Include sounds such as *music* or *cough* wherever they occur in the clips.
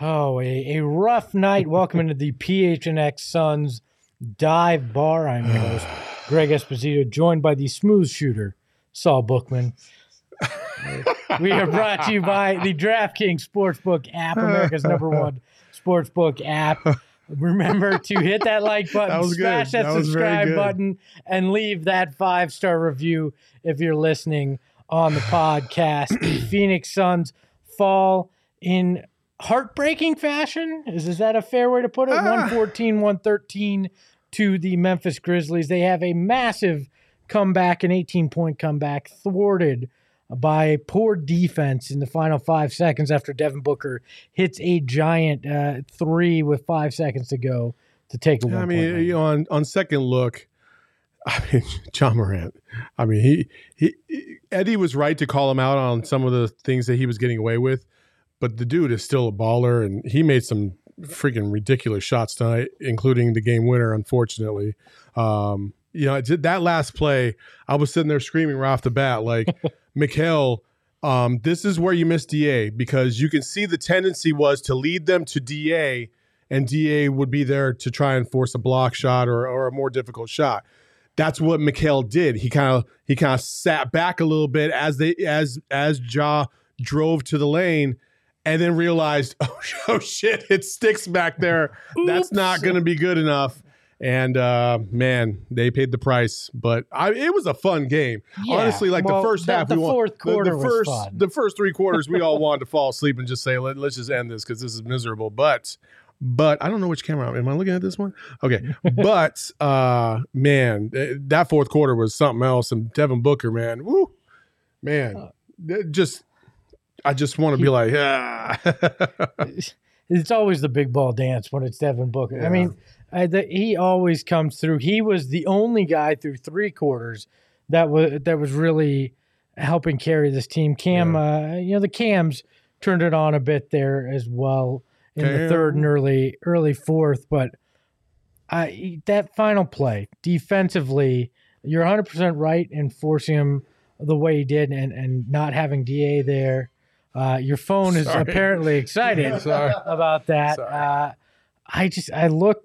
Oh, a, a rough night. Welcome into the PHNX Suns dive bar. I'm your host, Greg Esposito, joined by the smooth shooter, Saul Bookman. *laughs* we are brought to you by the DraftKings Sportsbook app, America's number one sportsbook app. Remember to hit that like button, That was good. smash that, That subscribe button, and leave that five star review if you're listening on the podcast. the Phoenix Suns fall in heartbreaking fashion. Is, is that a fair way to put it? Ah. 114, 113 to the Memphis Grizzlies. They have a massive comeback, an 18 point comeback, thwarted by poor defense in the final five seconds after Devin Booker hits a giant uh, three with five seconds to go to take a. I mean, you know, on, on second look, *laughs* I mean, Ja Morant. I mean, he, he Eddie was right to call him out on some of the things that he was getting away with, but the dude is still a baller, and he made some freaking ridiculous shots tonight, including the game winner. Unfortunately, um, you know, it- that last play, I was sitting there screaming right off the bat, like, *laughs* Mikal. Um, this is where you miss Da because you can see the tendency was to lead them to Da, and Da would be there to try and force a block shot or, or a more difficult shot. That's what Mikal did. He kind of he kind of sat back a little bit as they as as Ja drove to the lane, and then realized, *laughs* oh, oh shit, it sticks back there. That's not going to be good enough. And uh, man, they paid the price. But I, it was a fun game. Yeah, Honestly, like well, the first the- half, the we won- fourth the- quarter the, was first fun. the first three quarters, we all *laughs* wanted to fall asleep and just say, Let, let's just end this because this is miserable. But but I don't know which camera. Am I looking at this one? Okay. *laughs* but uh man, that fourth quarter was something else. And Devin Booker, man, woo, man, th- just I just want to be like, ah. *laughs* it's always the big ball dance when it's Devin Booker. I mean, I, the, he always comes through. He was the only guy through three quarters that was that was really helping carry this team. Cam, uh, you know, the Cams turned it on a bit there as well in the third and early early fourth, but I that final play defensively, you're 100 percent right in forcing him the way he did and and not having Da there. Uh, your phone is Sorry. apparently *laughs* excited about that. Uh, I just I look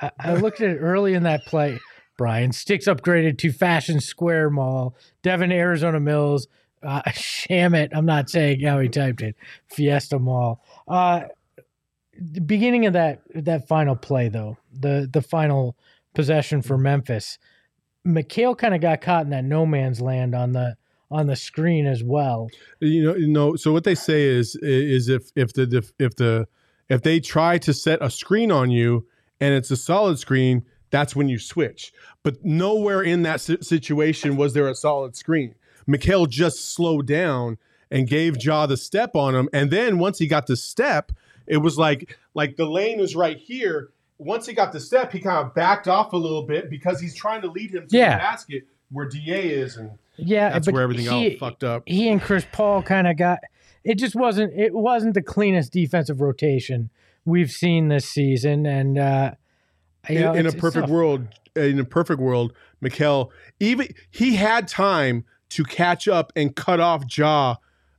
I, I looked at it early in that play. Brian Sticks upgraded to Fashion Square Mall, Devon, Arizona Mills, uh, *laughs* Shamet. I'm not saying how he typed it. Fiesta Mall. Uh, the beginning of that that final play though, the the final possession for Memphis, Mikal kind of got caught in that no man's land on the on the screen as well. you know, you know. So what they say is is if if the if the if they try to set a screen on you and it's a solid screen, that's when you switch. But nowhere in that situation was there a solid screen. Mikal just slowed down and gave Ja the step on him, and then once he got the step, it was like like the lane was right here. Once he got the step, he kind of backed off a little bit because he's trying to lead him to Yeah. the basket where Da is, and Yeah, that's where everything he, all fucked up. he and Chris Paul kind of got it just wasn't it wasn't the cleanest defensive rotation we've seen this season and uh in, know, in a perfect world, in a perfect world, Mikal, even he had time to catch up and cut off Ja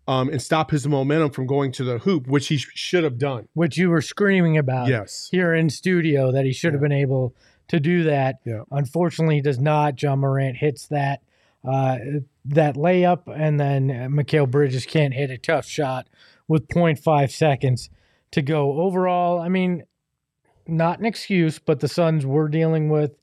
um, and stop his momentum from going to the hoop, which he sh- should have done. which you were screaming about Yes. here in studio that he should have been able to do that. Yeah. Unfortunately, he does not. Ja Morant hits that uh, that layup, and then Mikal Bridges can't hit a tough shot with 0.5 seconds to go. Overall, I mean, not an excuse, but the Suns were dealing with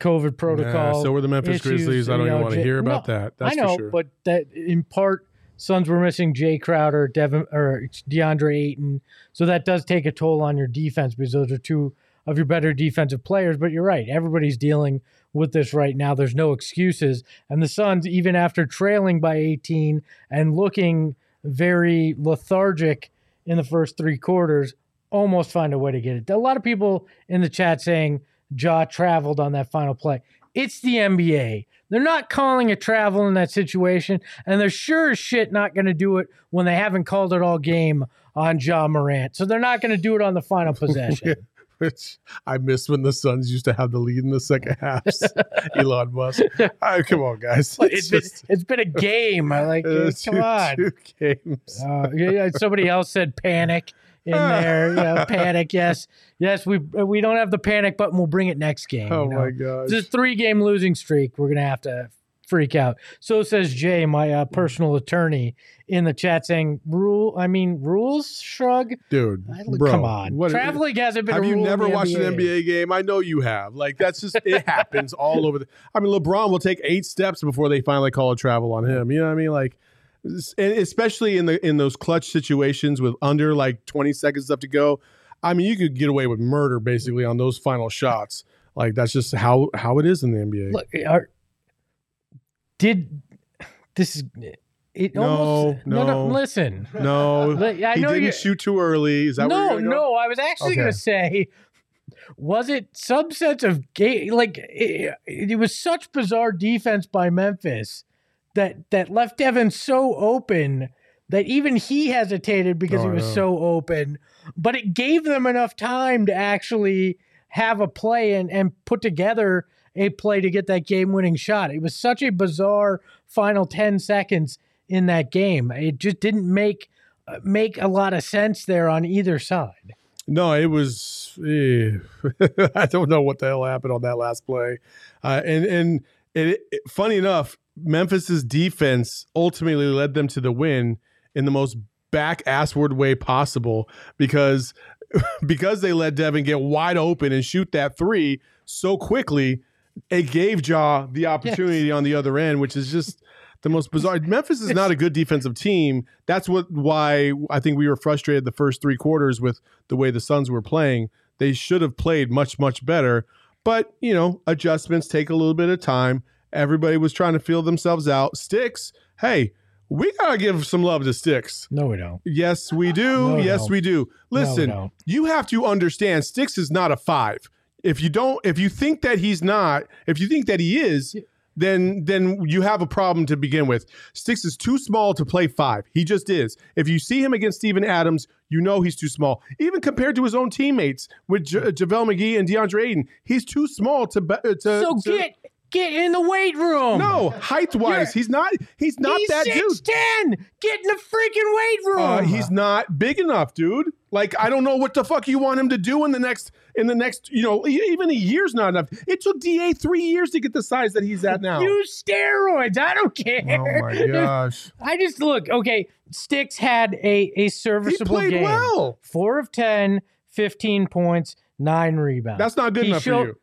COVID protocol. Nah, so were the Memphis issues, Grizzlies. I don't even know, want to hear about No, that. That's I know, sure. but that in part, Suns were missing Jae Crowder, Devin or DeAndre Ayton, so that does take a toll on your defense because those are two of your better defensive players. But you're right, everybody's dealing with this right now. There's no excuses. And the Suns, even after trailing by 18 and looking very lethargic in the first three quarters, almost find a way to get it. A lot of people in the chat saying Ja traveled on that final play. It's the NBA. They're not calling a travel in that situation, and they're sure as shit not going to do it when they haven't called it all game on Ja Morant. So they're not going to do it on the final *laughs* oh, possession. Which I miss when the Suns used to have the lead in the second half. *laughs* Elon Musk. Right, come on, guys. it's, been, it's been a game. I like, uh, come two- on. two games. Uh, yeah, somebody else said panic in there. Yeah, *laughs* panic. Yes, yes. We we don't have the panic button. We'll bring it next game. oh you know? my gosh. This three game losing streak. We're gonna have to freak out. So says Jay, my uh, personal attorney, in the chat saying rule. I mean rules. Shrug. Dude, I- bro, come on. what- Traveling hasn't been. have you never watched an NBA game? I know you have. Like that's just it happens all over the. I mean, LeBron will take eight steps before they finally call a travel on him. You know what I mean? Like, and especially in the in those clutch situations with under like twenty seconds left to go. I mean, you could get away with murder basically on those final shots. Like that's just how how it is in the NBA. Look, are, did this is it? No, almost, no, no. Listen, no, *laughs* I he know didn't shoot too early. Is that no, you're gonna go? no. I was actually going to say, was it some sense of game? Like it, it was such bizarre defense by Memphis that that left Devin so open that even he hesitated because Oh, he was so open. But it gave them enough time to actually have a play and and put together a play to get that game winning shot. It was such a bizarre final 10 seconds in that game. It just didn't make uh, make a lot of sense there on either side. No, it was. eh, *laughs* I don't know what the hell happened on that last play, uh, and and it, it- funny enough, Memphis's defense ultimately led them to the win in the most back assward way possible because *laughs* because they let Devin get wide open and shoot that three so quickly. It gave Ja the opportunity on the other end, which is just the most bizarre. Memphis is not a good defensive team. That's what why I think we were frustrated the first three quarters with the way the Suns were playing. They should have played much much better, but you know adjustments take a little bit of time. Everybody was trying to feel themselves out. Sticks, hey, we gotta give some love to Sticks. No, we don't. Yes, we do. No, yes, no. we do. Listen, no. you have to understand Sticks is not a five. If you don't, if you think that he's not, if you think that he is, then then you have a problem to begin with. Six is too small to play five. He just is. If you see him against Steven Adams, you know he's too small. Even compared to his own teammates with J- JaVale McGee and DeAndre Ayton, he's too small to. be- to So to- get get in the weight room. no height wise, he's not. He's not he's that dude. 6'10". Get in the freaking weight room. Uh, he's not big enough, dude. Like I don't know what the fuck you want him to do in the next in the next you know e- even a year's not enough. It took Da three years to get the size that he's at now. Use steroids. I don't care. oh my *laughs* gosh, I just look, okay, Sticks had a, a serviceable he serviceable played game. well. Four of 10, 15 points, nine rebounds. That's not good He enough showed- for you.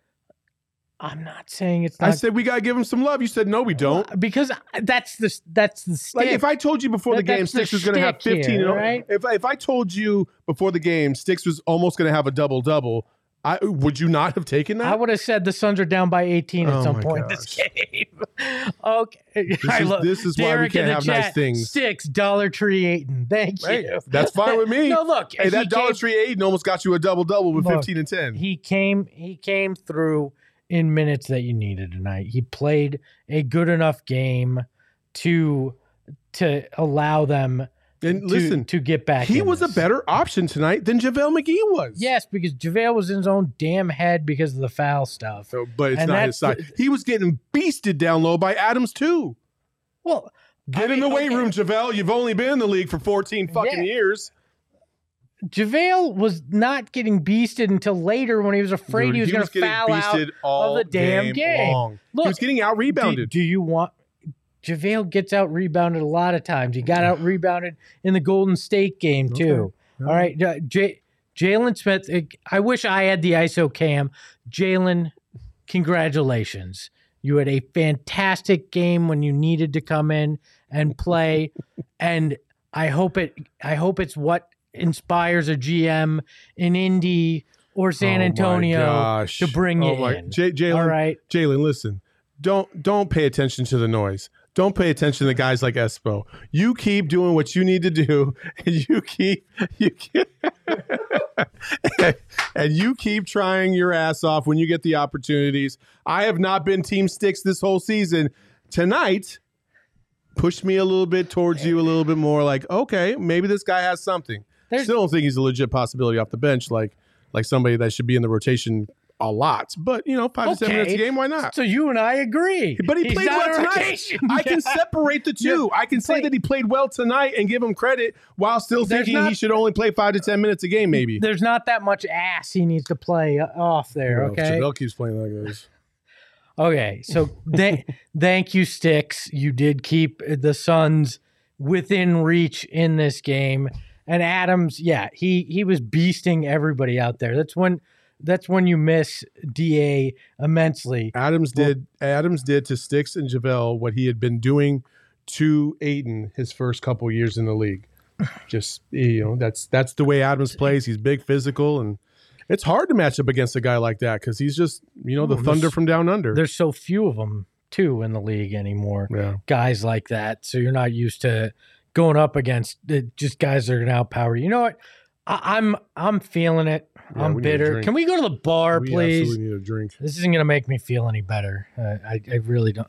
I'm not saying it's not I said we gotta give him some love. You said no, we don't. because that's the that's the stick. Like if I told you before the game that's the Sticks was going to have 15 here, and right? if if I told you before the game Sticks was almost going to have a double double, I would you not have taken that? I would have said the Suns are down by 18 at Oh some my point in this game. *laughs* okay. I is- love- this is why we can't the have nice things. Six Dollar Tree Ayton. Thank Hey, you. that's fine with me. *laughs* no, look. Hey, he that Dollar came- Tree Ayton almost got you a double double with Look, 15 and 10. he came he came through in minutes that you needed tonight. He played a good enough game to to allow them and to, listen, to get back. he was this. a better option tonight than JaVale McGee was. Yes, because JaVale was in his own damn head because of the foul stuff. So, but it's And not his side. He was getting beasted down low by Adams too. Well, Get I in the mean, weight room, JaVale. You've only been in the league for 14 fucking Yeah. years. JaVale was not getting beasted until later when he was afraid Dude, he was going to foul out. all the damn game, game. Look, he was getting out Do, rebounded. do you want JaVale gets out rebounded a lot of times. He got out rebounded in the Golden State game too. Okay. All right, uh, J- Jalen Smith. uh, I wish I had the ISO cam. Jalen, congratulations. You had a fantastic game when you needed to come in and play, *laughs* and I hope it. I hope it's what inspires a GM in Indy or San Oh Antonio to bring you Oh my- in. J- Jalen, All right. Jalen, listen. Don't don't pay attention to the noise. Don't pay attention to guys like Espo. You keep doing what you need to do, *laughs* and you keep you keep, *laughs* and you keep trying your ass off when you get the opportunities. I have not been Team Sticks this whole season. Tonight, pushed me a little bit towards you a little bit more. Like, okay, maybe this guy has something. There's- Still don't think he's a legit possibility off the bench, like like somebody that should be in the rotation a lot. But you know, five to seven minutes a game, why not? So you and I agree. But he He's played well tonight. I can *laughs* separate the two. I can say that he played well tonight and give him credit while still There's thinking he should only play five to ten minutes a game, maybe. There's not that much ass he needs to play uh, off there. Okay. Chevelle keeps playing like this. Okay, so *laughs* th- thank you, Sticks. You did keep the Suns within reach in this game, and Adams, yeah, he he was beasting everybody out there. That's when that's when you miss Da immensely. Adams did Adams did to Sticks and Javale what he had been doing to Ayton his first couple years in the league. *sighs* Just you know, that's that's the way Adams plays. He's big, physical, and it's hard to match up against a guy like that because he's just you know the thunder from down under. There's so few of them too in the league anymore. Yeah, Guys like that, so you're not used to going up against uh, just guys that are gonna outpower you. You know what? I, I'm I'm feeling it. Yeah, I'm we bitter. Can we go to the bar, we please? absolutely need a drink. This isn't gonna make me feel any better. Uh, I I really don't.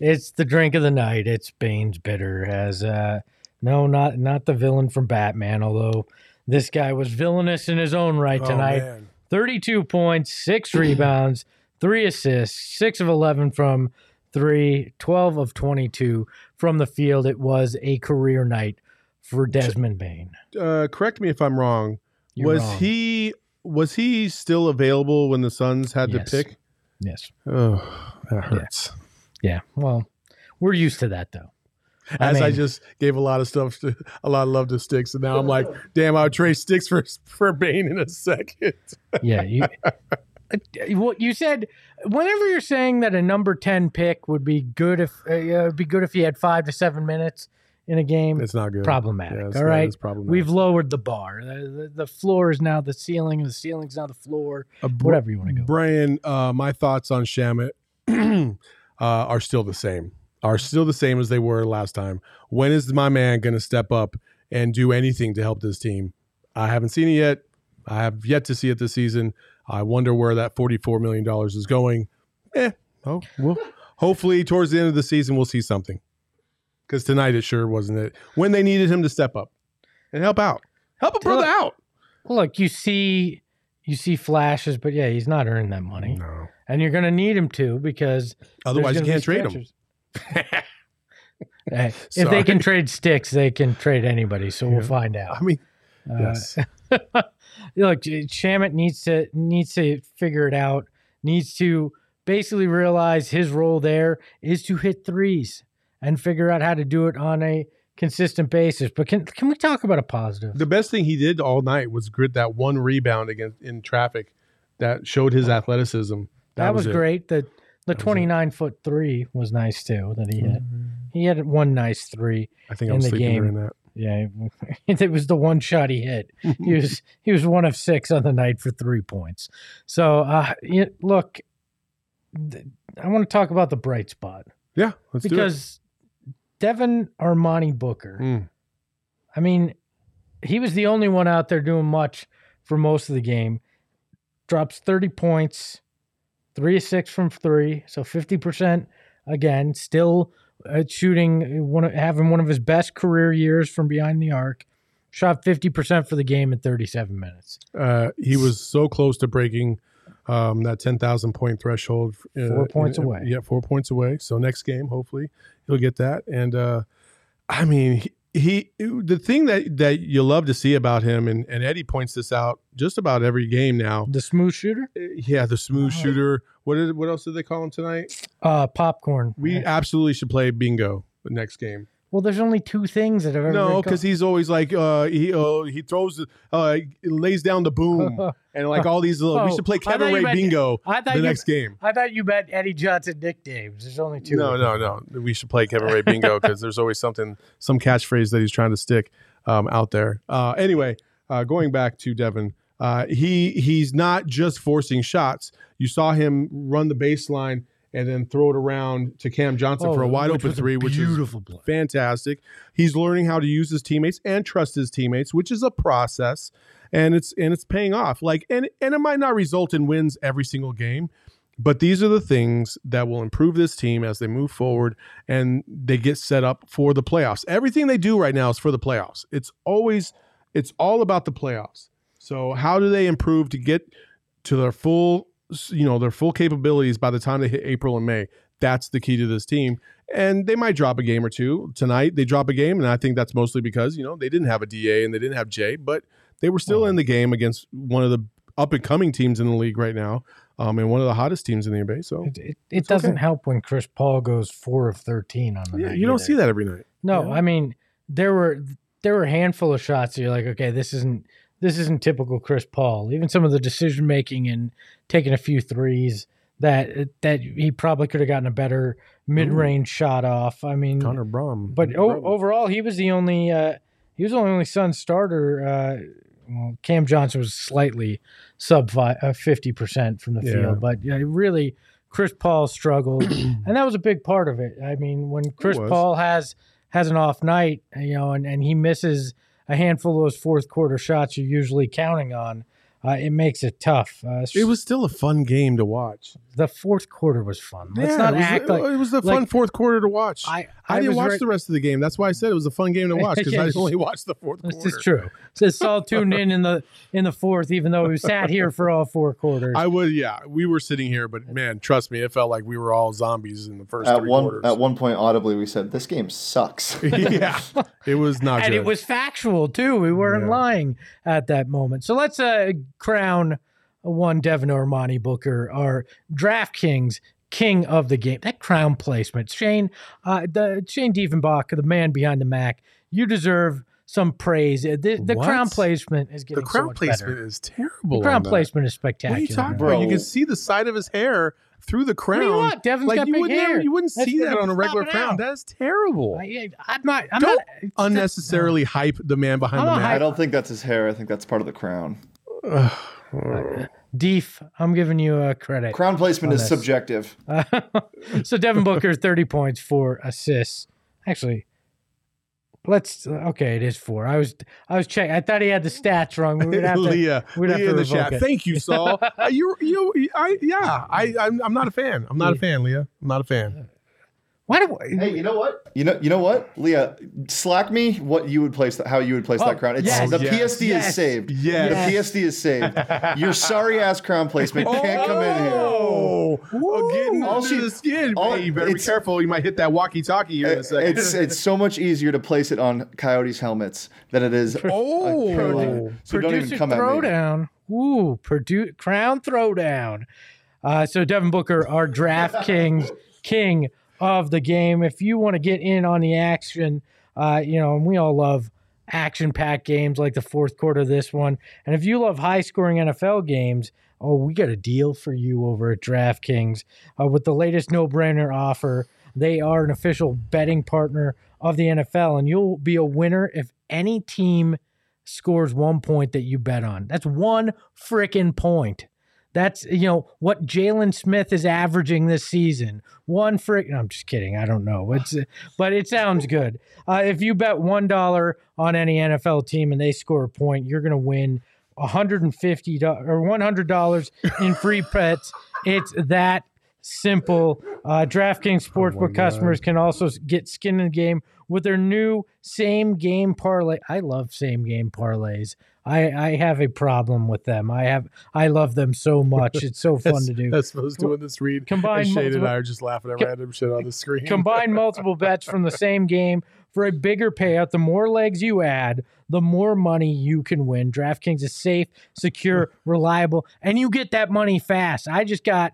It's the drink of the night. It's Bane's Bitter. As uh, no, not not the villain from Batman. Although this guy was villainous in his own right Oh, tonight. man. 32 points, six *clears throat* rebounds, three assists, six of 11 from three, 12 of 22 from the field. It was a career night for Desmond Bane. uh, correct me if I'm wrong. You're was wrong. he was he still available when the Suns had Yes. to pick? Yes. Oh, that hurts. Yeah. Well, we're used to that though. As I mean- just gave a lot of stuff, to, a lot of love to Sticks, and now I'm like, *laughs* damn, I would trade Sticks for for Bane in a second. *laughs* Yeah. You, Uh, what you said, whenever you're saying that a number 10 pick would be good if, uh, be good if he had five to seven minutes in a game, It's not good. problematic. Yeah, it's all right. it's problematic. We've lowered the bar. The, the, floor is now the ceiling, and the ceiling's now the floor. Uh, Whatever you want to go. Brian, uh, my thoughts on Shamet *clears throat* uh, are still the same. Are still the same as they were last time. When is my man going to step up and do anything to help this team? I haven't seen it yet. I have yet to see it this season. I wonder where that forty-four million dollars is going. Eh, oh, well, hopefully towards the end of the season we'll see something. Because tonight it sure wasn't it. When they needed him to step up and help out, help a brother out. Look, you see, you see flashes, but yeah, he's not earning that money, No, and you're going to need him to because otherwise you can't trade him. *laughs* Hey, if they can trade sticks, they can trade anybody. So we'll find out. I mean, Uh, yes. *laughs* look, Shamet needs to needs to figure it out. Needs to basically realize his role there is to hit threes and figure out how to do it on a consistent basis. But can can we talk about a positive? The best thing he did all night was grit that one rebound against in traffic that showed his athleticism. that, was, it. great. The the twenty nine foot three was nice too that he hit. He had one nice three. I think I in was the sleeping game. during that. Yeah, *laughs* it was the one shot he hit. He was *laughs* he was one of six on the night for three points. So uh, look, th- I want to talk about the bright spot Yeah, let's do it. because Devin Armani Booker. Mm. I mean, he was the only one out there doing much for most of the game. Drops thirty points, three of six from three, so fifty percent again. Still uh, shooting one, of, having one of his best career years from behind the arc. Shot fifty percent for the game in thirty-seven minutes. Uh, he was so close to breaking um, that ten thousand point threshold. uh, Four points in- away. Yeah, four points away. So next game, hopefully, he'll get that. And uh, I mean, he, he the thing that that you love to see about him, and, and Eddie points this out just about every game now. The smooth shooter, Uh, Yeah, the smooth Wow. shooter. What did what else did they call him tonight? uh, popcorn. We absolutely should play bingo the next game. Well, there's only two things that have ever. No, because he's always like uh, he uh, he throws uh, lays down the boom *laughs* and like all these. Little, we Oh, should play Kevin Ray meant- bingo I thought the you. next game. I thought you meant Eddie Johnson nicknames. There's only two. No, no, no. We should play Kevin Ray bingo *laughs* because there's always something, some catchphrase that he's trying to stick um, out there. Uh, anyway, uh, going back to Devin, Uh, he he's not just forcing shots. You saw him run the baseline and then throw it around to Cam Johnson for a Oh, wide open three, which is beautiful play. fantastic. He's learning how to use his teammates and trust his teammates, which is a process, and it's and it's paying off. Like and and it might not result in wins every single game, but these are the things that will improve this team as they move forward and they get set up for the playoffs. Everything they do right now is for the playoffs. It's always it's all about the playoffs. So how do they improve to get to their full you know their full capabilities by the time they hit April and May? That's the key to this team. And they might drop a game or two tonight. They drop a game, and I think that's mostly because you know they didn't have a DA and they didn't have Jae, but they were still in the game against one of the up and coming teams in the league right now, um, and one of the hottest teams in the NBA. So It, it, it doesn't okay. help when Chris Paul goes four of thirteen on the yeah, night. you don't either. see that every night. No, Yeah. I mean there were there were a handful of shots you're like, okay, this isn't this isn't typical Chris Paul. Even some of the decision making and taking a few threes that that he probably could have gotten a better mid range shot off. I mean, Connor Brom, but o- overall, he was the only uh, he was the only Sun starter. Uh, well, Cam Johnson was slightly sub uh, fifty percent from the Yeah. field, but yeah, really, Chris Paul struggled, *clears throat* and that was a big part of it. I mean, when Chris. Paul has has an off night, you know, and, and he misses a handful of those fourth quarter shots you're usually counting on, uh, it makes it tough. Uh, it was still a fun game to watch. the fourth quarter was fun. Let's Yeah, not it was, act like it was a like- fun fourth quarter to watch. I. I, I didn't watch re- the rest of the game. That's why I said it was a fun game to *laughs* watch because I only watched the fourth This quarter. is true. So Saul *laughs* tuned in in the in the fourth, even though we sat here for all four quarters. I would, yeah. We were sitting here, but man, trust me, it felt like we were all zombies in the first At three one quarters. at one point, audibly, we said, "This game sucks." *laughs* yeah, it was not and good. it was factual too. We weren't Yeah. lying at that moment. So let's uh, crown one Devin Armani Booker, our DraftKings king of the game. That crown placement, Shane, uh, the Shane Diefenbach, the man behind the Mac. You deserve some praise. Uh, The, the crown placement is the getting so crown much placement better. is terrible. The crown placement is What are spectacular. you talking Bro. about? You can see the side of his hair through the crown. What do you want? Devin's like got you big would hair. never, you wouldn't That's see that on a regular crown. That's terrible. I, I'm not. I'm Don't not Unnecessarily hype the man behind I'm the not mat. I don't think that's his hair. I think that's part of the crown. *sighs* Deef, I'm giving you a credit. Crown placement is this. subjective. *laughs* so Devin Booker, *laughs* 30 points, four assists. Actually, let's okay, it is four. I was I was checking. I thought he had the stats wrong. We would have to, Leah, we'd have Leah to in the revoke chat. it. Thank you, Saul. *laughs* uh, you, you, I, yeah, I, I'm, I'm not a fan. I'm not a fan, Leah. I'm not a fan. Why do Hey, you know what? You know, you know what, Leah? Slack me what you would place, that, how you would place Oh, that crown. It's yes. the Yes. PSD Yes. is saved. Yes. The PSD is saved. *laughs* Your sorry ass crown placement can't come in here. Oh, oh getting All under she- the skin. all- hey, you better be careful. You might hit that walkie-talkie here in a second. It's it's so much easier to place it on Coyotes helmets than it is. oh, Carolina. So don't Producer even come at me. throwdown. Ooh, produ- crown throwdown. Uh, so Devin Booker, our DraftKings *laughs* king of the game. If you want to get in on the action, uh, you know, and we all love action-packed games like the fourth quarter of this one. And if you love high-scoring NFL games, oh, we got a deal for you over at DraftKings uh, with the latest no-brainer offer. They are an official betting partner of the NFL, and you'll be a winner if any team scores one point that you bet on. That's one freaking point. That's you know what Jalen Smith is averaging this season. One frick. No, I'm just kidding. I don't know. It's *laughs* but it sounds good. Uh, if you bet one dollar on any NFL team and they score a point, you're gonna win 150 do- or 100 dollars in free *laughs* bets. It's that simple. Uh, DraftKings Sportsbook customers can also get skin in the game with their new same game parlay. I love same game parlays. I, I have a problem with them. I have I love them so much. It's so fun to do. That's supposed to win this read. Combine and Shane and multiple- I are just laughing at Com- random shit on the screen. Combine multiple bets from the *laughs* same game for a bigger payout. The more legs you add, the more money you can win. DraftKings is safe, secure, *laughs* reliable, and you get that money fast. I just got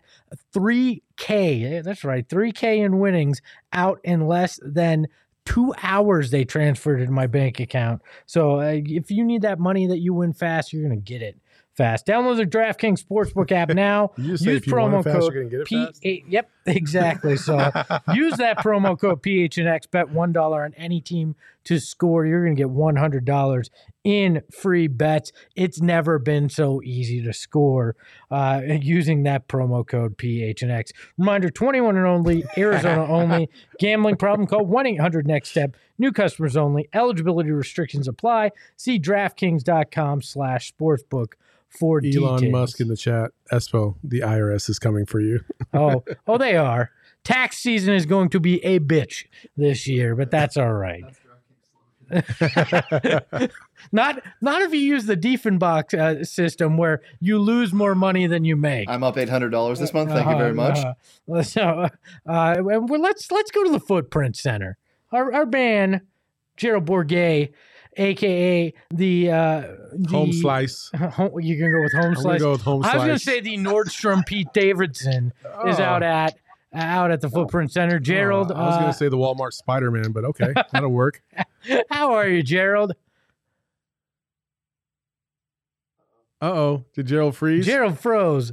3K, eh, that's right, 3K in winnings out in less than two hours they transferred it to my bank account. So uh, if you need that money that you win fast, you're going to get it fast. Download the DraftKings Sportsbook app now. *laughs* Use promo code you're gonna get it fast? P8. Yep, *laughs* exactly. So *laughs* use that promo code PHNX. Bet one dollar on any team to score. You're going to get one hundred dollars in free bets. It's never been so easy to score uh, using that promo code PHNX. Reminder 21 and only, Arizona only. Gambling problem? Call 1 800 Next Step. New customers only. Eligibility restrictions apply. See DraftKings.com slash sportsbook for Elon details. Musk in the chat. Espo, the IRS is coming for you. *laughs* oh, oh, they are. Tax season is going to be a bitch this year, but that's all right. *laughs* not not if you use the Diefenbach uh, system where you lose more money than you make. I'm up eight hundred dollars this month. Thank you very much. Uh, *laughs* so, uh, well, let's let's go to the Footprint Center. Our our man Gerald Bourguet, aka the, uh, the home slice. *laughs* Home, you can go with home I'm slice. Go with home I was slice. to say the Nordstrom Pete Davidson is Oh. out at out at the Footprint Center. Gerald, Oh, I was uh, going to say the Walmart Spider Man, but okay, that'll work. *laughs* *laughs* how are you, Gerald? Uh oh, did Gerald freeze? Gerald froze.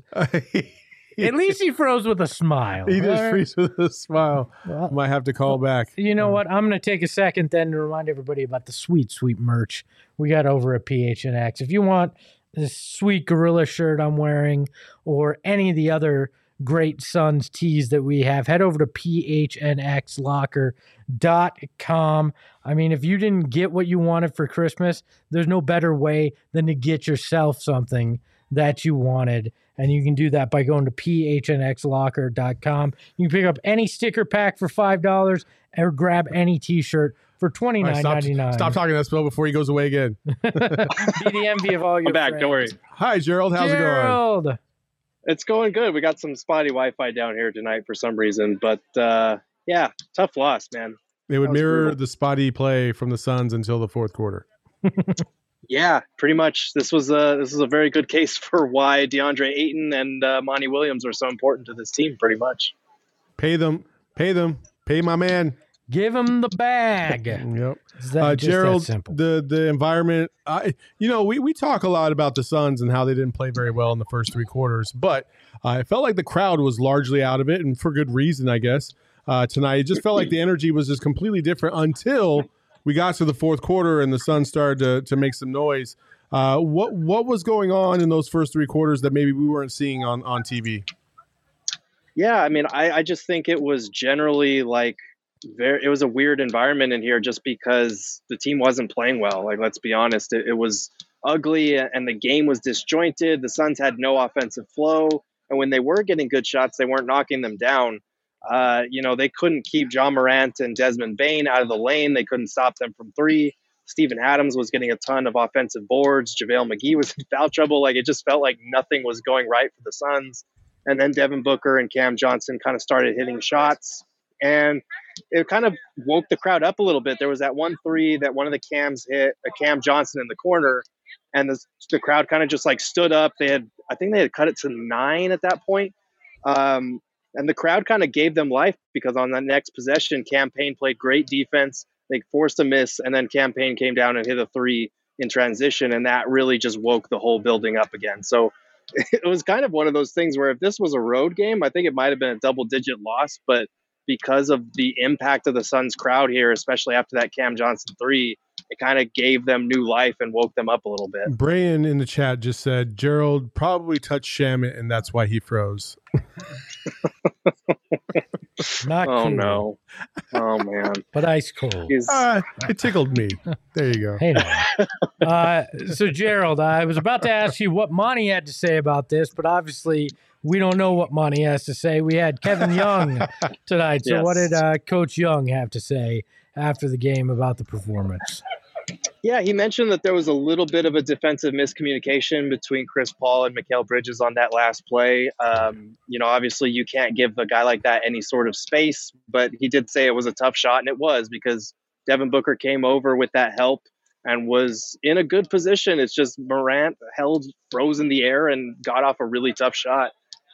He At least he froze with a smile. *laughs* just All right? freeze with a smile. Well, Might have to call back. You know what? I'm going to take a second then to remind everybody about the sweet, sweet merch we got over at PHNX. If you want this sweet gorilla shirt I'm wearing or any of the other great Suns tees that we have, head over to phnxlocker.com. I mean, if you didn't get what you wanted for Christmas, there's no better way than to get yourself something that you wanted. And you can do that by going to phnxlocker.com. You can pick up any sticker pack for $5 or grab any t shirt for twenty All nine right, stop, ninety nine. stop talking to Espo before he goes away again. *laughs* *laughs* Be the envy of all your I'm back. friends. Don't worry. Hi, Gerald. How's it going? Gerald. It's going good. We got some spotty Wi-Fi down here tonight for some reason, but uh, yeah, tough loss, man. They would mirror brutal. the spotty play from the Suns until the fourth quarter. *laughs* Yeah, pretty much. This was a this is a very good case *laughs* for why DeAndre Ayton and uh, Monty Williams are so important to this team. Pretty much. Pay them. Pay them. Pay my man. Give him the bag. *laughs* Yep. Is that uh, just that Gerald, simple? the the environment. I, you know, we we talk a lot about the Suns and how they didn't play very well in the first three quarters, but uh, it felt like the crowd was largely out of it, and for good reason, I guess. Uh, tonight, it just felt like the energy was just completely different until we got to the fourth quarter and the Suns started to to make some noise. Uh, what what was going on in those first three quarters that maybe we weren't seeing on on TV? Yeah, I mean, I, I just think it was generally like very. It was a weird environment in here, just because the team wasn't playing well. Like, let's be honest, it, it was ugly and the game was disjointed. The Suns had no offensive flow, and when they were getting good shots, they weren't knocking them down. Uh, you know, they couldn't keep Ja Morant and Desmond Bane out of the lane. They couldn't stop them from three. Steven Adams was getting a ton of offensive boards. JaVale McGee was *laughs* in foul trouble. Like it just felt like nothing was going right for the Suns. And then Devin Booker and Cam Johnson kind of started hitting shots. And it kind of woke the crowd up a little bit. There was that one three that one of the Cams hit, a Cam Johnson in the corner, and the, the crowd kind of just like stood up. They had, I think they had cut it to nine at that point. Um, and the crowd kind of gave them life because on that next possession, Cam Payne played great defense. They forced a miss, and then Cam Payne came down and hit a three in transition, and that really just woke the whole building up again. So *laughs* it was kind of one of those things where if this was a road game, I think it might have been a double digit loss, but because of the impact of the Suns crowd here, especially after that Cam Johnson three, it kind of gave them new life and woke them up a little bit. Brian in the chat just said Gerald probably touched Shamet, and that's why he froze. *laughs* Not Oh cool, no. Oh man. *laughs* but ice cold. He's, Ah, it tickled me. There you go. Hey, now. uh, so Gerald, I was about to ask you what Monty had to say about this, but obviously we don't know what Monty has to say. We had Kevin Young tonight. So what did uh, Coach Young have to say after the game about the performance? Yeah, he mentioned that there was a little bit of a defensive miscommunication between Chris Paul and Mikal Bridges on that last play. Um, you know, obviously you can't give a guy like that any sort of space, but he did say it was a tough shot, and it was because Devin Booker came over with that help and was in a good position. It's just Morant held, froze in the air, and got off a really tough shot.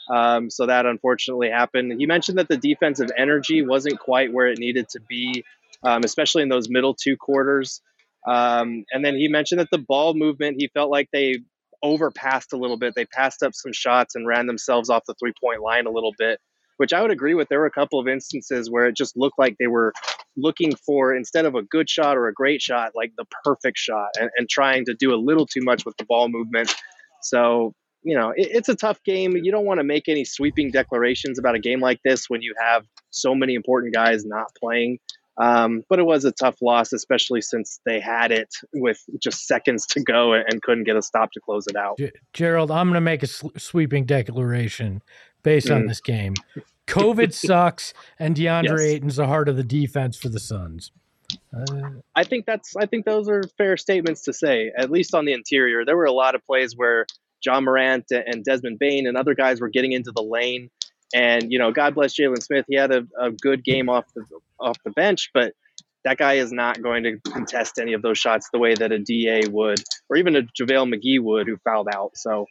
Um, so that unfortunately happened. He mentioned that the defensive energy wasn't quite where it needed to be, um, especially in those middle two quarters. Um, and then he mentioned that the ball movement, he felt like they overpassed a little bit. They passed up some shots and ran themselves off the three point line a little bit, which I would agree with. There were a couple of instances where it just looked like they were looking for instead of a good shot or a great shot, like the perfect shot, and, and trying to do a little too much with the ball movement. So you know, it, it's a tough game. You don't want to make any sweeping declarations about a game like this when you have so many important guys not playing. Um, but it was a tough loss, especially since they had it with just seconds to go and, couldn't get a stop to close it out. G- Gerald, I'm going to make a sl- sweeping declaration based mm. on this game. COVID *laughs* sucks, and DeAndre yes. Ayton's the heart of the defense for the Suns. Uh, I think that's. I think those are fair statements to say. At least on the interior, there were a lot of plays where Ja Morant and Desmond Bane and other guys were getting into the lane and you know, God bless Jalen Smith. He had a, a good game off the off the bench, but that guy is not going to contest any of those shots the way that a Da would, or even a JaVale McGee would, who fouled out. So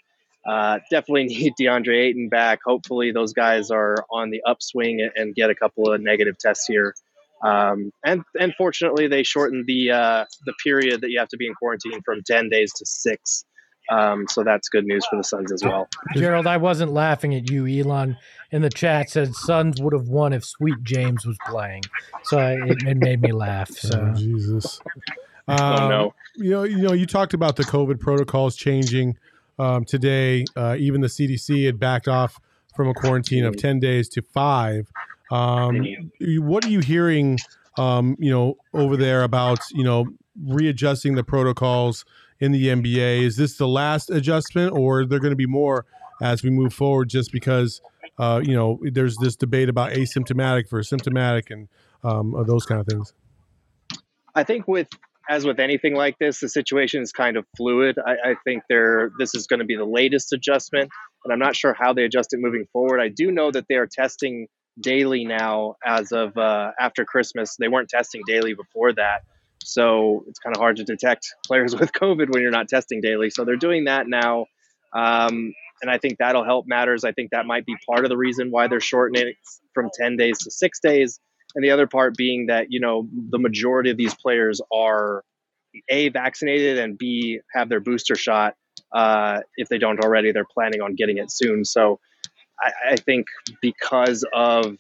uh, definitely *laughs* need DeAndre Ayton back. Hopefully, those guys are on the upswing and get a couple of negative tests here. Um, and and fortunately, they shortened the uh, the period that you have to be in quarantine from ten days to six. Um, so that's good news for the Suns as well. Gerald, I wasn't laughing at you. Elon in the chat said Suns would have won if Sweet James was playing. So it, it made me laugh. *laughs* So oh, Jesus. Um, *laughs* oh no. You know, you know, you talked about the COVID protocols changing um, today. Uh, even the CDC had backed off from a quarantine of ten days to five. Um, what are you hearing? Um, you know, over there about you know readjusting the protocols in the NBA. Is this the last adjustment, or are there going to be more as we move forward? Just because uh, you know there's this debate about asymptomatic versus symptomatic and um, those kind of things. I think with as with anything like this, the situation is kind of fluid. I, I think there this is going to be the latest adjustment, and I'm not sure how they adjust it moving forward. I do know that they are testing daily now as of uh, after Christmas. They weren't testing daily before that. So it's kind of hard to detect players *laughs* with COVID when you're not testing daily. So they're doing that now. Um, and I think that'll help matters. I think that might be part of the reason why they're shortening it from 10 days to six days. And the other part being that, you know, the majority of these players are A, vaccinated and B, have their booster shot. Uh, if they don't already, they're planning on getting it soon. So I, I think because of,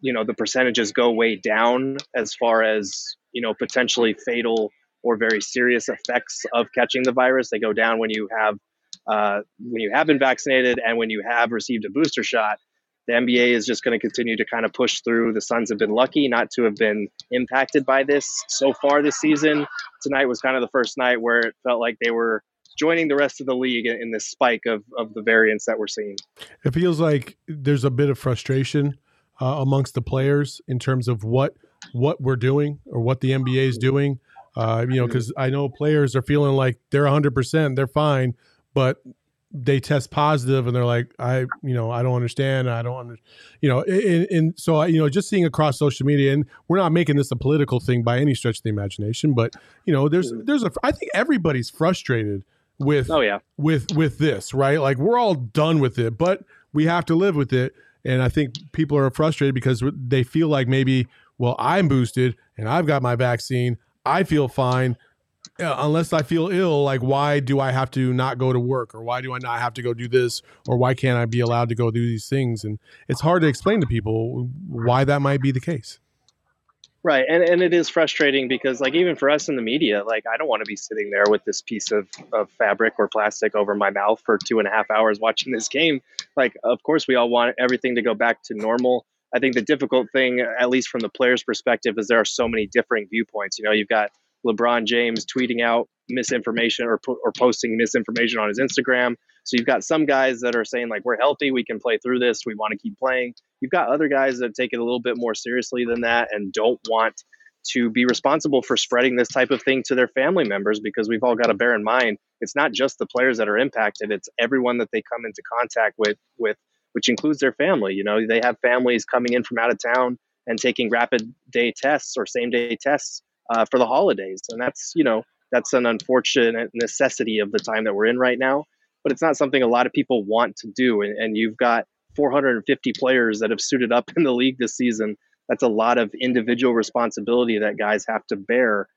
you know, the percentages go way down as far as you know potentially fatal or very serious effects of catching the virus. They go down when you have uh, when you have been vaccinated and when you have received a booster shot. The NBA is just going to continue to kind of push through. The Suns have been lucky not to have been impacted by this so far this season. Tonight was kind of the first night where it felt like they were joining the rest of the league in this spike of, of the variants that we're seeing. It feels like there's a bit of frustration uh, amongst the players in terms of what what we're doing or what the NBA is doing. Uh, you know, because I know players are feeling like they're 100%, they're fine, but they test positive and they're like, I, you know, I don't understand. I don't, under, you know, and, and so, you know, just seeing across social media, and we're not making this a political thing by any stretch of the imagination, but you know, there's, there's a, I think everybody's frustrated with, oh yeah, with, with this, right? Like we're all done with it, but we have to live with it. And I think people are frustrated because they feel like maybe well, I'm boosted and I've got my vaccine. I feel fine. Unless I feel ill, like why do I have to not go to work or why do I not have to go do this or why can't I be allowed to go do these things? And it's hard to explain to people why that might be the case. Right. And, and it is frustrating because like even for us in the media, like I don't want to be sitting there with this piece of, of fabric or plastic over my mouth for two and a half hours watching this game. Like, of course we all want everything to go back to normal I think the difficult thing, at least from the player's perspective, is there are so many differing viewpoints. You know, you've got LeBron James tweeting out misinformation or, or posting misinformation on his Instagram. So you've got some guys that are saying like we're healthy, we can play through this, we want to keep playing. You've got other guys that take it a little bit more seriously than that and don't want to be responsible for spreading this type of thing to their family members because we've all got to bear in mind it's not just the players that are impacted, it's everyone that they come into contact with with which includes their family. You know, they have families coming in from out of town and taking rapid day tests or same day tests uh, for the holidays, and that's you know that's an unfortunate necessity of the time that we're in right now. But it's not something a lot of people want to do, and, and you've got 450 players that have suited up *laughs* in the league this season. That's a lot of individual responsibility that guys have to bear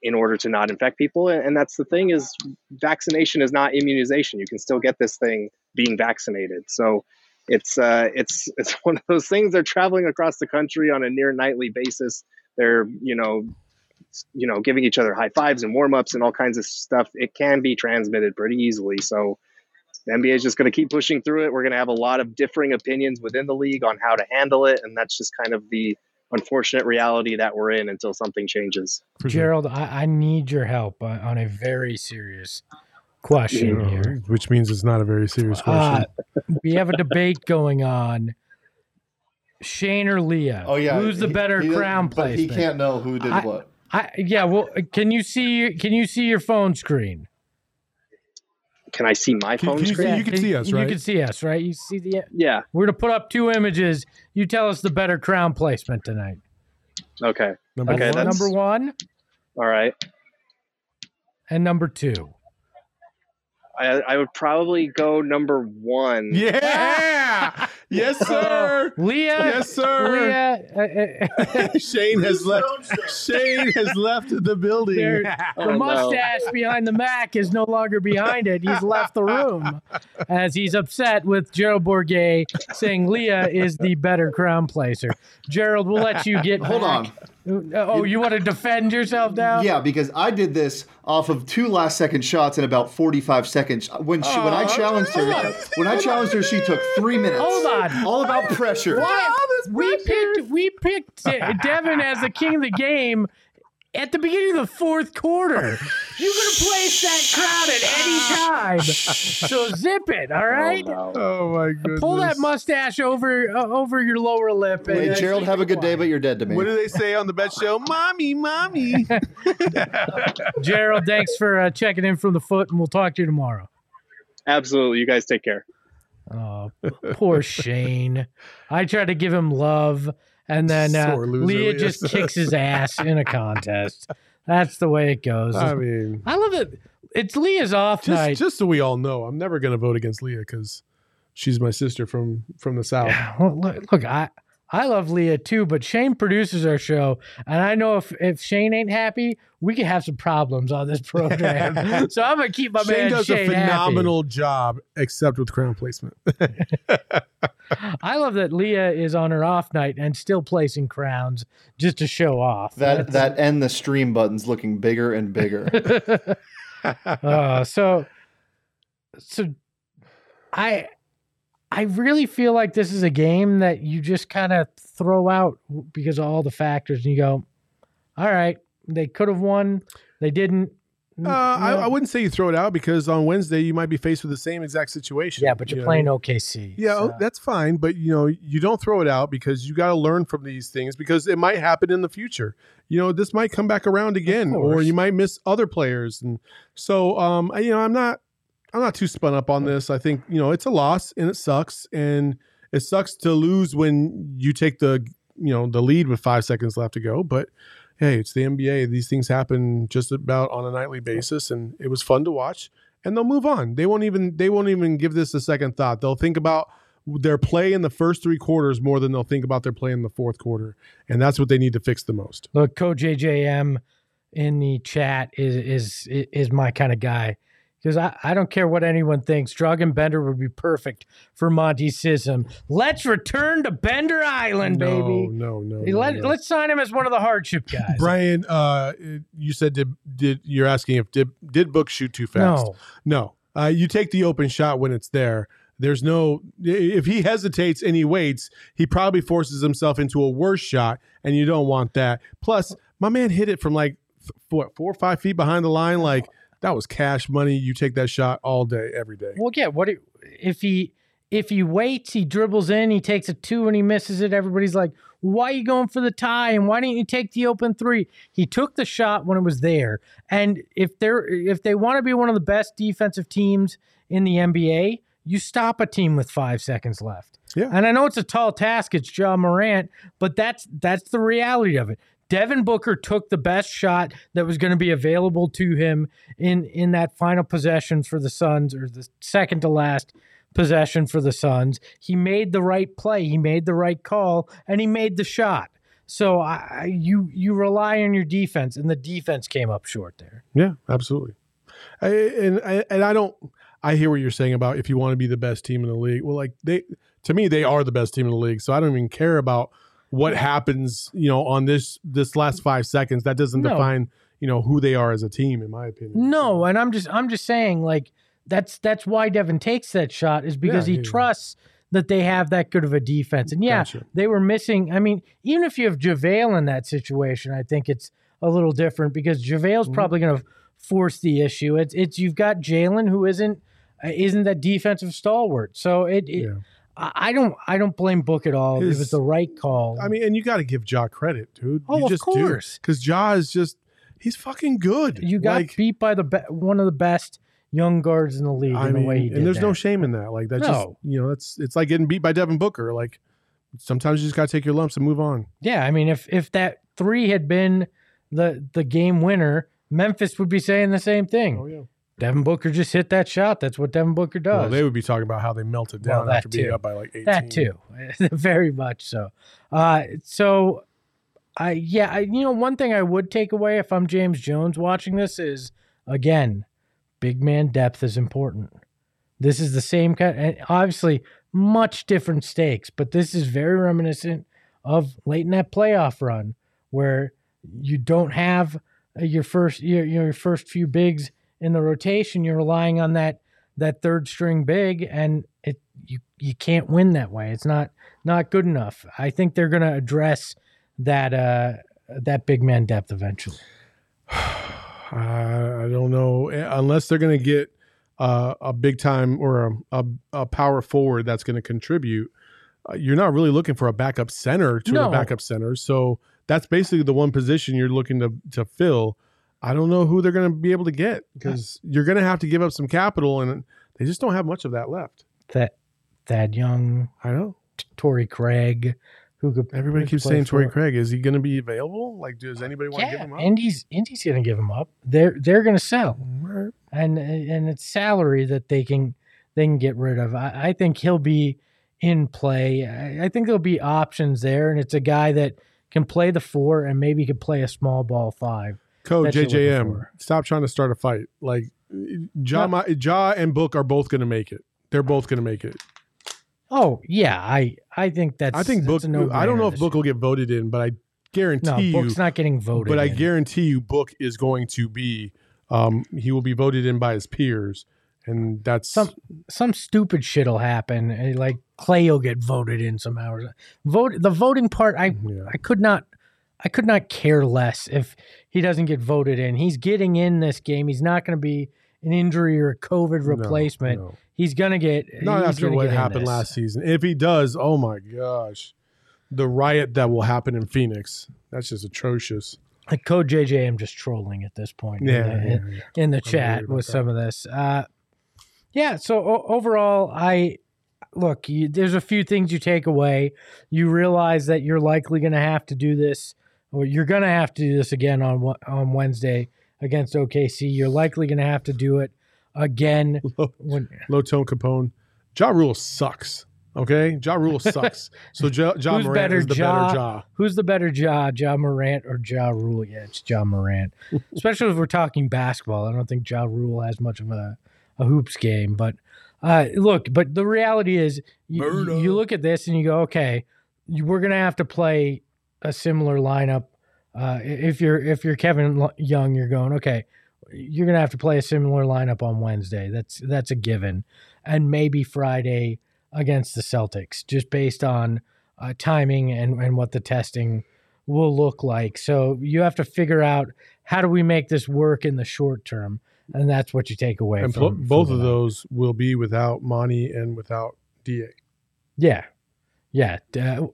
in order to not infect people. And that's the thing is vaccination is not immunization. You can still get this thing being vaccinated. So it's uh, it's it's *laughs* one of those things. They're traveling across the country on a near nightly basis. they're you know you know giving each other high fives and warm ups and all kinds of stuff. It can be transmitted pretty easily. So the NBA is just going to keep pushing through it. We're going to have a lot of differing opinions within the league on how to handle it, and that's just kind of the unfortunate reality that we're in until something changes. Gerald, I, I need your help on, on a very serious question Uh, here. which means it's not a very serious question. Uh, we have a debate going on. Shane or Leah? Oh yeah, who's the he- better he doesn't- crown But he can't know who did I- what. I, yeah, well, can you see? Can you see your phone screen? Can I see my Can- phone can you screen? see- you can see us, You can see us, right? You see the. yeah. We're gonna put up two images. You tell us the better crown placement tonight. Okay. Number Okay, one. that's- number one All right. and number two. I, I would probably go number one. Yeah. *laughs* yes, *laughs* sir. Leah. yes, sir. Leah. *laughs* Shane has left. Shane has left the building. There- Oh, the no. mustache behind the Mac is no longer behind it. He's left the room as he's upset with Gerald Bourguet saying Leah is the better crown placer. Gerald, we'll let you get Hold back. Oh, you want to defend yourself now? Yeah, because I did this off of two last second shots in about 45 seconds. When she, when I challenged her, when I challenged her, she took three minutes. Hold on. All about pressure. Why? We picked we picked Devin as the king of the game at the beginning of the fourth quarter. You could have placed that crowd at any time. So zip it, all right? Oh, no. Oh my goodness. Pull that mustache over uh, over your lower lip. and- Hey, Gerald, have a good day, but you're dead to me. What do they say on the bet show? Mommy, mommy. *laughs* Gerald, thanks for uh, checking in from the foot, and we'll talk to you tomorrow. Absolutely. You guys take care. Oh, poor Shane. I tried to give him love, and then uh, Leah just kicks his ass in a contest. That's the way it goes. I mean, I love it. It's Leah's off just night. just so we all know, I'm never gonna vote against Leah because she's my sister from from the south. Well, look, look, I I love Leah too, but Shane produces our show, and I know if if Shane ain't happy, we could have some problems on this program. *laughs* so I'm gonna keep my Shane man does Shane does a phenomenal job, except with crown placement. *laughs* I love that Leah is on her off night and still placing crowns just to show off. that That's- that end the stream button's looking bigger and bigger. *laughs* uh, so so I I really feel like this is a game that you just kind of throw out because of all the factors, and you go, "All right, they could have won, they didn't." Uh, I. I wouldn't say you throw it out because on Wednesday you might be faced with the same exact situation. yeah, but you're you know? playing OKC. Yeah, oh, so- that's fine, but you know, you don't throw it out because you got to learn from these things because it might happen in the future. You know, this might come back around again, or you might miss other players, and so um, I, you know, I'm not, I'm not too spun up on this. I think you know it's a loss and it sucks, and it sucks to lose when you take the you know the lead with five seconds left to go, but. Hey, it's the NBA. These things happen just about on a nightly basis, and it was fun to watch. And they'll move on. They won't even they won't even give this a second thought. They'll think about their play in the first three quarters more than they'll think about their play in the fourth quarter, and that's what they need to fix the most. Look, Coach JJM in the chat is is is my kind of guy because I, I don't care what anyone thinks. Dragan Bender would be perfect for Monty Sism. Let's return to Bender Island, no, baby. no, no, no, Let, no. Let's sign him as one of the hardship *laughs* guys. Brian, uh, you said did did you're asking if did did Book shoot too fast? No, No, uh, you take the open shot when it's there. There's no if he hesitates and he waits, he probably forces himself into a worse shot, and you don't want that. Plus, my man hit it from like four or five feet behind the line. Like that was cash money. You take that shot all day, every day. well, yeah. What if he if he waits, he dribbles in, he takes a two, and he misses it. Everybody's like, "Why are you going for the tie? And why didn't you take the open three? He took the shot when it was there. And if they're if they want to be one of the best defensive teams in the NBA, you stop a team with five seconds left. Yeah. And I know it's a tall task. It's Ja Morant, but that's that's the reality of it. Devin Booker took the best shot that was going to be available to him in in that final possession for the Suns, or the second to last possession for the Suns. He made the right play. He made the right call, and he made the shot. So I, you you rely on your defense, and the defense came up short there. Yeah, absolutely. I, and I, and I don't. I hear what you're saying about if you want to be the best team in the league. Well, like they to me, they are the best team in the league. So I don't even care about what happens, you know, on this this last five seconds. That doesn't No. define, you know, who they are as a team, in my opinion. No, and I'm just I'm just saying like that's that's why Devin takes that shot is because Yeah, he yeah, yeah. trusts that they have that good of a defense. And yeah, Gotcha. they were missing. I mean, even if you have JaVale in that situation, I think it's a little different because JaVale's Mm-hmm. probably going to force the issue. It's it's you've got Jalen who isn't uh, isn't that defensive stalwart. So it, it Yeah. I don't I don't blame Book at all. it His- was the right call. I mean, and you got to give Ja credit, dude. Oh, you of just course. because Ja is just he's fucking good. you got like, beat by the be- one of the best young guards in the league I in the way he mean, did and there's no shame in that. Like that's just you know, it's it's like getting beat by Devin Booker. Like sometimes you just got to take your lumps and move on. Yeah, I mean, if if that three had been the the game winner, Memphis would be saying the same thing. Oh yeah. Devin Booker just hit that shot. That's what Devin Booker does. Well, they would be talking about how they melted down that after being too. up by like 18. that too, *laughs* very much so. Uh, so, I yeah, I, you know, one thing I would take away if I'm James Jones watching this is again, big man depth is important. This is the same kind, and obviously much different stakes, but this is very reminiscent of late in that playoff run where you don't have uh, your first your, your first few bigs in the rotation. You're relying on that that third string big, and it you you can't win that way. It's not not good enough. I think they're going to address that uh that big man depth eventually. *sighs* I, don't know unless they're going to get uh, a big time or a, a, a power forward that's going to contribute. Uh, you're not really looking for a backup center to No. a backup center, so that's basically the one position you're looking to to fill. I don't know who they're going to be able to get because you're going to have to give up some capital, and they just don't have much of that left. That Thad Young, I know. Torrey Craig, who could Everybody who keeps saying for- Craig. Is he going to be available? Like, does anybody want to give him up? Indy's Indy's going to give him up. They're they're going to sell. Right. and and it's salary that they can they can get rid of. I, I think he'll be in play. I, I think there'll be options there, and it's a guy that can play the four and maybe could play a small ball five. Code That's what you're looking JJM. Stop trying to start a fight. Like Ja, Ma- ja and Book are both going to make it. They're both going to make it. Oh yeah, I I think that's. I think Book. that's a I don't know if Book will get voted in, but I guarantee. No, you. Book's not getting voted. but I in. guarantee you, Book is going to be. Um, he will be voted in by his peers, and that's some some stupid shit'll happen. eh, Like Klay will get voted in somehow. Vote the voting part. I Yeah. I could not I could not care less if he doesn't get voted in. He's getting in this game. He's not going to be an injury or a COVID replacement. no. He's going to get Not after what happened last season. If he does, oh my gosh, the riot that will happen in Phoenix. That's just atrocious. Like Code JJ, I'm just trolling at this point. in Yeah, the- yeah, yeah. in the chat with that. some of this. Uh, yeah. So o- overall, I look. You, there's a few things you take away. You realize that you're likely going to have to do this, or you're going to have to do this again on on Wednesday against OKC. You're likely going to have to do it again *laughs* Low, when. low tone Capone. Ja Rule sucks. Okay, Ja Rule *laughs* sucks. So Ja, ja Morant better, is the Ja? better Ja. Who's the better Ja, Ja Morant or Ja Rule? Yeah, it's Ja Morant. *laughs* Especially if we're talking basketball. I don't think Ja Rule has much of a, a hoops game. But uh, look, but the reality is you, you look at this and you go, okay, we're going to have to play a similar lineup. Uh, if you're if you're Kevin Young, you're going, okay, you're going to have to play a similar lineup on Wednesday. That's that's a given. And maybe Friday against the Celtics, just based on uh, timing and, and what the testing will look like. So you have to figure out how do we make this work in the short term, and that's what you take away. And from, pl- from both of those will be without Monty and without Da. yeah, yeah, uh,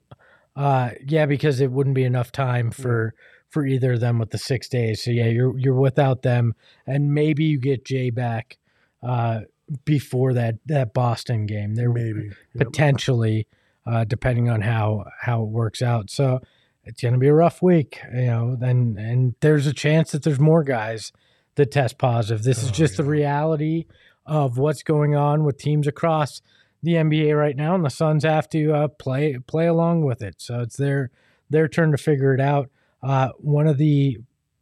uh, yeah, because it wouldn't be enough time for for either of them with the six days. So yeah, you're you're without them, and maybe you get Jae back uh, before that that Boston game. There Maybe. Yep. potentially, uh, depending on how how it works out. So it's going to be a rough week, you know. Then and there's a chance that there's more guys that test positive. This is Oh, just the reality of what's going on with teams across the NBA right now, and the Suns have to uh, play play along with it. So it's their their turn to figure it out. Uh, one of the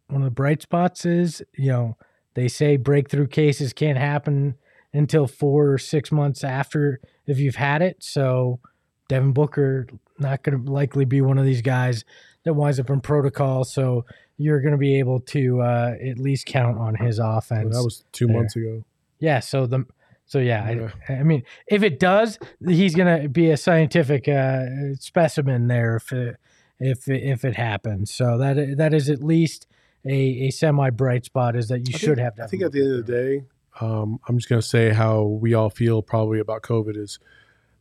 one of the bright spots is you know they say breakthrough cases can't happen until four or six months after if you've had it. So Devin Booker not going to likely be one of these guys that winds up in protocol. So you're going to be able to uh, at least count on his offense. Well, that was two there. months ago. Yeah. So the so yeah, Yeah. I, I mean, if it does, he's gonna be a scientific uh, specimen there if it, if if it happens. So that that is at least a, a semi bright spot is that you I should think, have. I think at the end of the day, um, I'm just gonna say how we all feel probably about COVID is,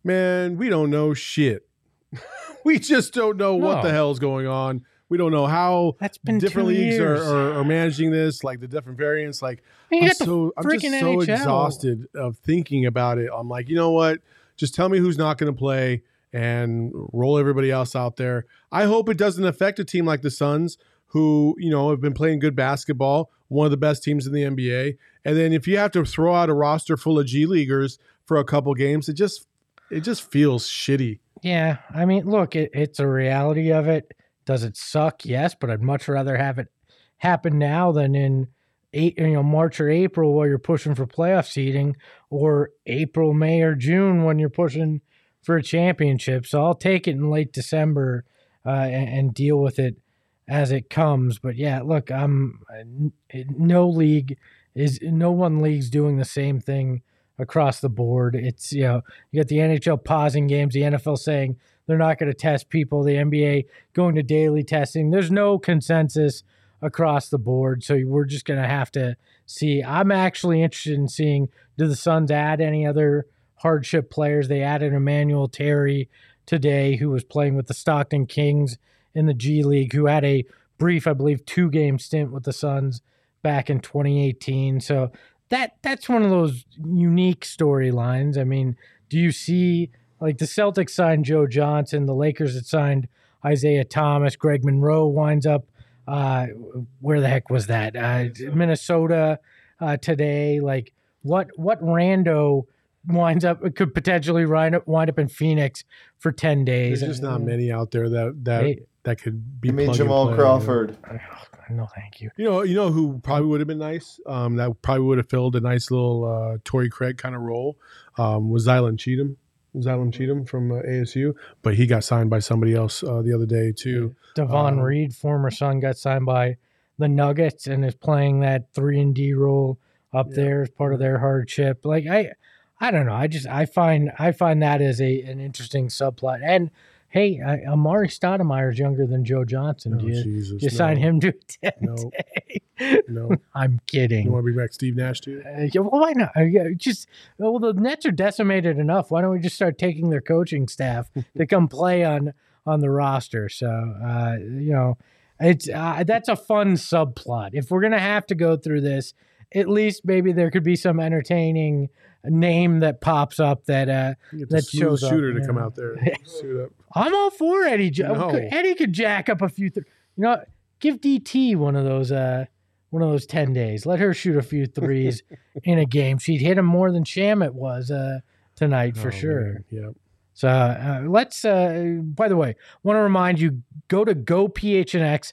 man, we don't know shit. *laughs* we just don't know what the No. hell's going on. We don't know how that's been different leagues are, are, are managing this, like the different variants. Like I'm so I'm just so NHL. exhausted of thinking about it. I'm like, you know what? Just tell me who's not going to play and roll everybody else out there. I hope it doesn't affect a team like the Suns, who you know have been playing good basketball, one of the best teams in the NBA. And then if you have to throw out a roster full of G leaguers for a couple games, it just it just feels shitty. Yeah, I mean, look, it, it's a reality of it. Does it suck? Yes, but I'd much rather have it happen now than in eight, you know, March or April while you're pushing for playoff seeding, or April, May, or June when you're pushing for a championship. So I'll take it in late December uh, and, and deal with it as it comes. But yeah, look, I'm no league is no one league's doing the same thing across the board. It's you know you got the NHL pausing games, the NFL saying they're not going to test people, the NBA going to daily testing. There's no consensus across the board, so we're just going to have to see. I'm actually interested in seeing do the Suns add any other hardship players? They added Emmanuel Terry today, who was playing with the Stockton Kings in the G League, who had a brief, I believe, two game stint with the Suns back in 2018. So that that's one of those unique storylines. I mean, do you see like the Celtics signed Joe Johnson, the Lakers had signed Isaiah Thomas, Greg Monroe winds up uh, where the heck was that? Uh, Minnesota uh, today. Like what what rando winds up could potentially wind up, wind up in Phoenix for ten days? There's just not many out there that that Hey, that could be. You mean Jamal play, you know? Crawford? no, thank you. You know, you know who probably would have been nice. Um, that probably would have filled a nice little uh, Torrey Craig kind of role. Um, was Zylan Cheatham, Zylan Cheatham from uh, ASU, but he got signed by somebody else uh, the other day too. Davon Um, Reed, former son, got signed by the Nuggets and is playing that three and D role up Yeah. there as part of their hardship. Like I, I don't know. I just I find I find that as a an interesting subplot. And hey, I, Amar'e Stoudemire is younger than Joe Johnson. Oh, do you, Jesus, you sign him to a *laughs* ten No. day? No, *laughs* I'm kidding. you want to bring back Steve Nash too? Uh, yeah, well, why not? Uh, yeah, just well, the Nets are decimated enough. Why don't we just start taking their coaching staff to *laughs* come play on on the roster? So, uh, you know, it's uh, that's a fun subplot. If we're gonna have to go through this, at least maybe there could be some entertaining name that pops up that uh, That shows up, shooter to come yeah. out there, *laughs* up. I'm all for Eddie. No. Eddie could jack up a few. Th- you know, give DT one of those. Uh, one of those ten days. Let her shoot a few threes *laughs* in a game. She'd hit him more than Shamet was uh, tonight for Oh, sure. man. Yeah. So uh, let's. Uh, by the way, want to remind you: go to gophnx.com,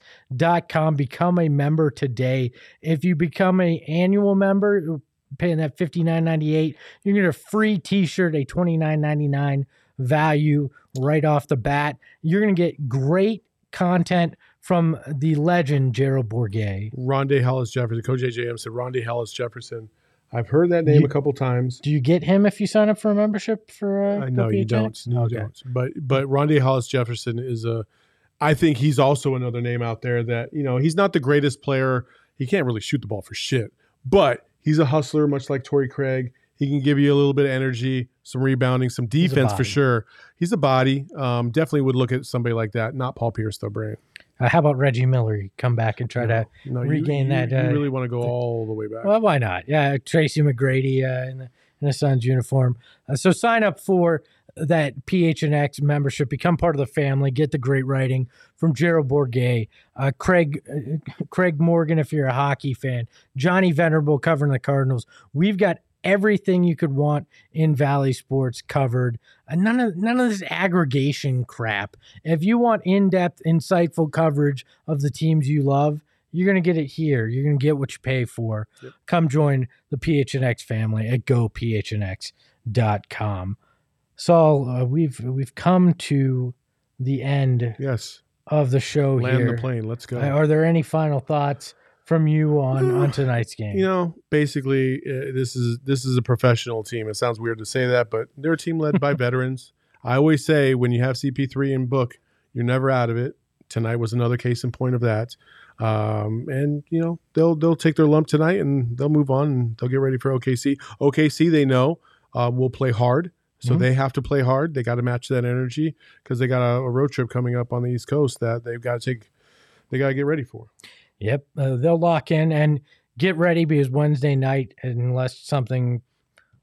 become a member today. If you become a annual member, paying that fifty nine ninety eight, you get a free T shirt, a twenty nine ninety nine value right off the bat. You're gonna get great content from the legend Gerald Bourguet. Rondae Hollis Jefferson. Coach AJM said Rondae Hollis Jefferson. I've heard that name You- a couple times. Do you get him if you sign up for a membership for? Uh, I know you don't. No, Okay. you don't. But but Rondae Hollis Jefferson is a. I think he's also another name out there that you know he's not the greatest player. He can't really shoot the ball for shit, but he's a hustler, much like Torrey Craig. He can give you a little bit of energy, some rebounding, some defense for sure. He's a body. Um, definitely would look at somebody like that. Not Paul Pierce though, Brian. Uh, how about Reggie Miller? You come back and try to. No, regain you, that, You, uh, really want to go all the way back. Well, why not? Yeah, Tracy McGrady uh, in the in Suns uniform. Uh, so sign up for that PHNX membership. Become part of the family. Get the great writing from Gerald Bourguet, uh, Craig uh, Craig Morgan. If you're a hockey fan, Johnny Venerable covering the Cardinals. We've got everything you could want in Valley Sports covered. None of none of this aggregation crap. If you want in-depth, insightful coverage of the teams you love, you're going to get it here. You're going to get what you pay for. Come join the PHNX family at gophnx.com. Saul, uh, we've we've come to the end Yes. of the show here. Land here. the plane. Let's go. Uh, Are there any final thoughts from you on on tonight's game? you know, basically, uh, this is this is a professional team. It sounds weird to say that, but they're a team led by *laughs* veterans. I always say when you have CP3 in book, you're never out of it. Tonight was another case in point of that. Um, and you know they'll they'll take their lump tonight and they'll move on and they'll get ready for OKC. OKC they know uh, will play hard, so Mhm. they have to play hard. They got to match that energy because they got a, a road trip coming up on the East Coast that they've got to take. They got to get ready for. Yep, uh, they'll lock in and get ready because Wednesday night, unless something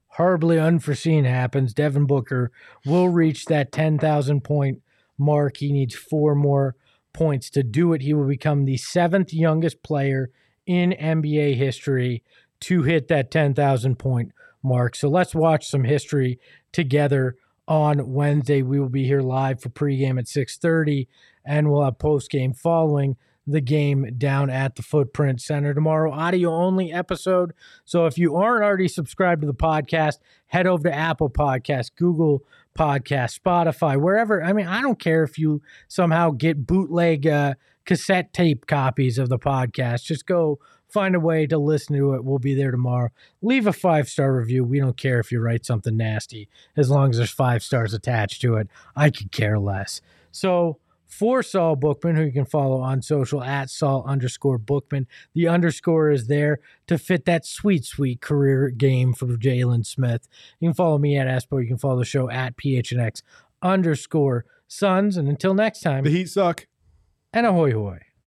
horribly unforeseen happens, Devin Booker will reach that 10,000 point mark. He needs four more points to do it. He will become the seventh youngest player in NBA history to hit that 10,000 point mark. So let's watch some history together on Wednesday. We will be here live for pregame at 6:30 and we'll have postgame following the game down at the Footprint Center tomorrow. Audio only episode. So if you aren't already subscribed to the podcast, head over to Apple Podcasts, Google Podcast, Spotify, wherever. I mean, I don't care if you somehow get bootleg uh, cassette tape copies of the podcast. Just go find a way to listen to it. We'll be there tomorrow. Leave a five star review. We don't care if you write something nasty as long as there's five stars attached to it. I could care less. So for Saul Bookman, who you can follow on social at Saul underscore Bookman. The underscore is there to fit that sweet, sweet career game for Jalen Smith. You can follow me at Espo. You can follow the show at PHNX underscore Suns. And until next time, The Heat suck. and ahoy hoy.